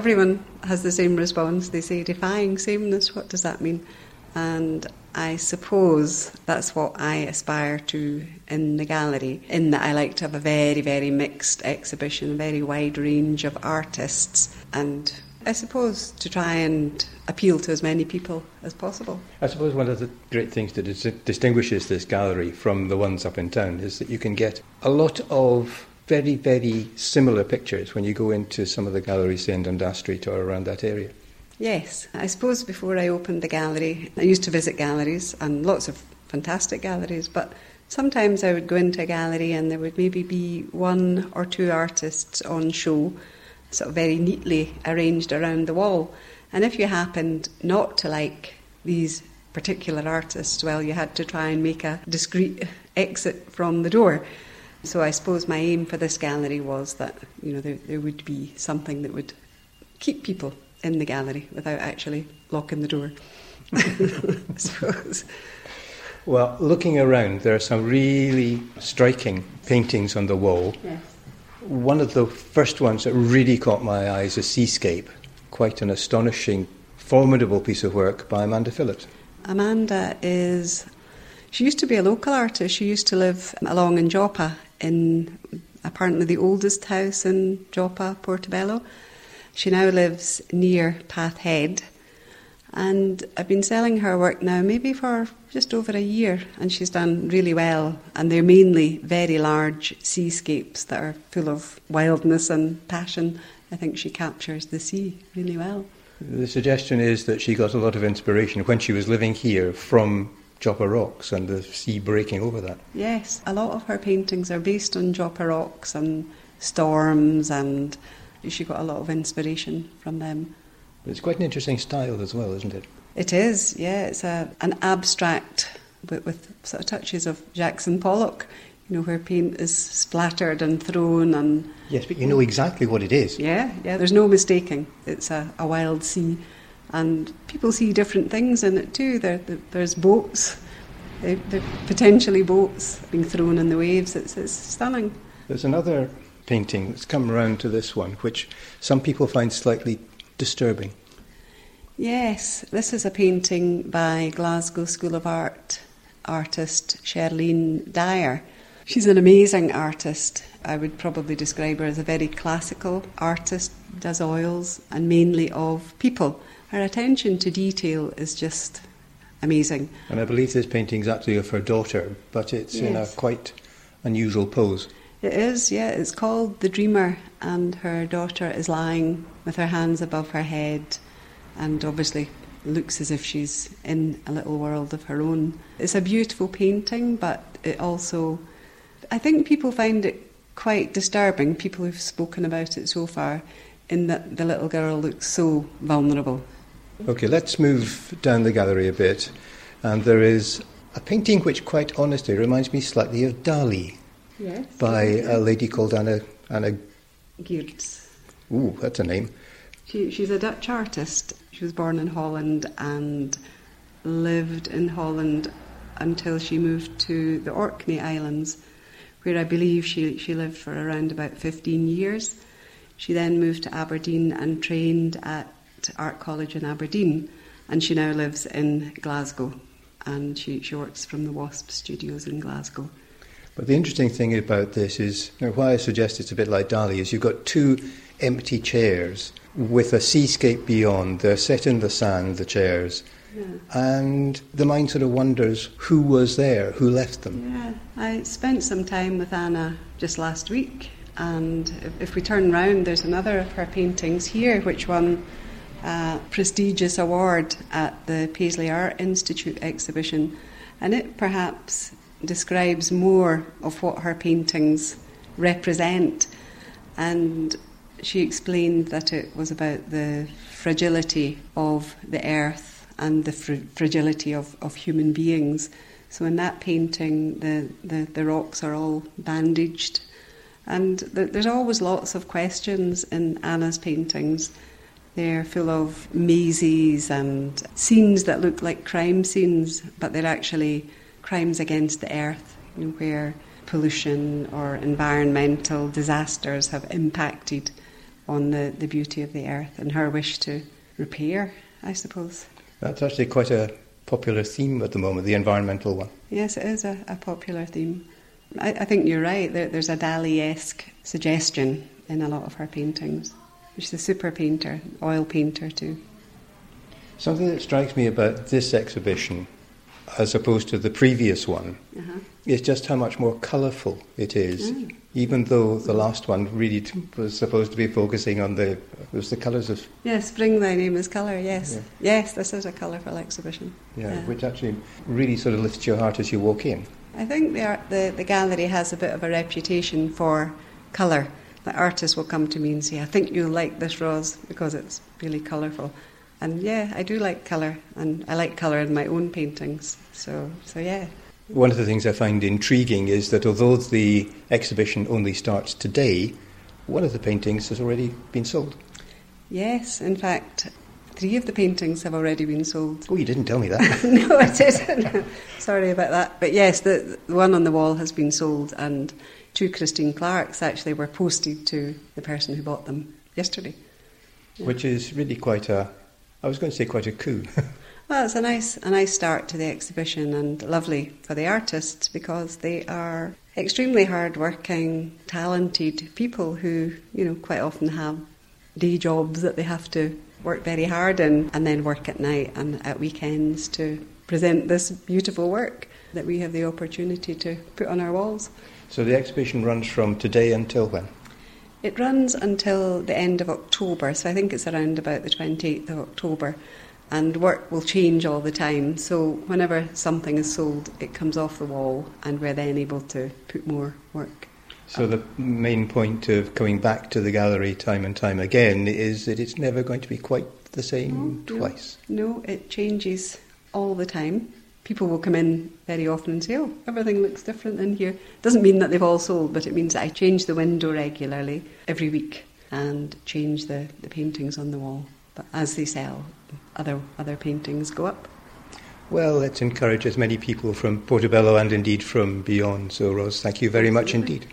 everyone has the same response. They say, defying sameness, what does that mean? And I suppose that's what I aspire to in the gallery, in that I like to have a very, very mixed exhibition, a very wide range of artists, and I suppose to try and appeal to as many people as possible. I suppose one of the great things that dis- distinguishes this gallery from the ones up in town is that you can get a lot of very, very similar pictures when you go into some of the galleries, in Dundas Street or around that area. Yes, I suppose before I opened the gallery, I used to visit galleries and lots of fantastic galleries, but sometimes I would go into a gallery and there would maybe be one or two artists on show, sort of very neatly arranged around the wall. And if you happened not to like these particular artists, well, you had to try and make a discreet exit from the door. So I suppose my aim for this gallery was that you know there, there would be something that would keep people in the gallery without actually locking the door. I suppose. Well, looking around, there are some really striking paintings on the wall. Yes. One of the first ones that really caught my eye is a seascape, quite an astonishing, formidable piece of work by Amanda Phillips. Amanda is. She used to be a local artist. She used to live along in Joppa, in apparently the oldest house in Joppa, Portobello. She now lives near Pathhead, and I've been selling her work now maybe for just over a year, and she's done really well. And they're mainly very large seascapes that are full of wildness and passion. I think she captures the sea really well. The suggestion is that she got a lot of inspiration when she was living here from Joppa Rocks and the sea breaking over that. Yes, a lot of her paintings are based on Joppa Rocks and storms, and she got a lot of inspiration from them. But it's quite an interesting style as well, isn't it? It is, yeah. It's a, an abstract with, with sort of touches of Jackson Pollock, you know, where paint is splattered and thrown and. Yes, but you know exactly what it is. Yeah, yeah, there's no mistaking. It's a, a wild sea. And people see different things in it too. There, there, there's boats, they, they're potentially boats being thrown in the waves. It's, it's stunning. There's another painting that's come around to this one, which some people find slightly disturbing. Yes, this is a painting by Glasgow School of Art artist Sherlene Dyer. She's an amazing artist. I would probably describe her as a very classical artist, does oils and mainly of people. Her attention to detail is just amazing. And I believe this painting is actually of her daughter, but it's yes. in a quite unusual pose. It is, yeah. It's called The Dreamer, and her daughter is lying with her hands above her head and obviously looks as if she's in a little world of her own. It's a beautiful painting, but it also, I think people find it quite disturbing, people who've spoken about it so far, in that the little girl looks so vulnerable. Okay, let's move down the gallery a bit. And there is a painting which, quite honestly, reminds me slightly of Dali. Yes. By a lady called Anna Anna Geertz. Ooh, that's a name. She, she's a Dutch artist. She was born in Holland and lived in Holland until she moved to the Orkney Islands, where I believe she, she lived for around about 15 years. She then moved to Aberdeen and trained at Art College in Aberdeen, and she now lives in Glasgow. And she, she works from the WASP studios in Glasgow. But the interesting thing about this is, you know, why I suggest it's a bit like Dali, is you've got two empty chairs with a seascape beyond. They're set in the sand, the chairs. Yeah. And the mind sort of wonders who was there, who left them. Yeah, I spent some time with Anna just last week, and if, if we turn round, there's another of her paintings here, which won prestigious award at the Paisley Art Institute exhibition, and it perhaps describes more of what her paintings represent. And she explained that it was about the fragility of the earth and the fr- fragility of, of human beings. So in that painting, the, the, the rocks are all bandaged. And the, there's always lots of questions in Anna's paintings. They're full of mazes and scenes that look like crime scenes, but they're actually crimes against the earth, you know, where pollution or environmental disasters have impacted on the, the beauty of the earth and her wish to repair, I suppose. That's actually quite a popular theme at the moment, the environmental one. Yes, it is a, a popular theme. I, I, think you're right. There, there's a Dali esque suggestion in a lot of her paintings. She's a super painter, oil painter too. Something that strikes me about this exhibition, as opposed to the previous one, uh-huh. is just how much more colourful it is. Mm. Even though the last one really was supposed to be focusing on the was the colours of yes, spring thy name is colour. Yes, yeah. yes, this is a colourful exhibition. Yeah, yeah, which actually really sort of lifts your heart as you walk in. I think the, art, the, the gallery has a bit of a reputation for colour. The artist will come to me and say, I think you'll like this rose because it's really colourful. And yeah, I do like colour, and I like colour in my own paintings. So, so yeah. One of the things I find intriguing is that although the exhibition only starts today, one of the paintings has already been sold. Yes, in fact, Three of the paintings have already been sold. Oh, you didn't tell me that. no, I didn't. Sorry about that. But yes, the, the one on the wall has been sold, and two Christine Clarks actually were posted to the person who bought them yesterday. Yeah. Which is really quite a, I was going to say quite a coup. well, it's a nice, a nice start to the exhibition and lovely for the artists because they are extremely hard-working, talented people who, you know, quite often have day jobs that they have to work very hard and, and then work at night and at weekends to present this beautiful work that we have the opportunity to put on our walls. So the exhibition runs from today until when? It runs until the end of October, so I think it's around about the 28th of October. And work will change all the time, so whenever something is sold, it comes off the wall, and we're then able to put more work. So the main point of coming back to the gallery time and time again is that it's never going to be quite the same no, twice. No, no, it changes all the time. People will come in very often and say, "Oh, everything looks different in here." Doesn't mean that they've all sold, but it means that I change the window regularly every week and change the, the paintings on the wall. But as they sell, other other paintings go up. Well, let's encourage as many people from Portobello and indeed from beyond. So, Rose, thank you very much indeed.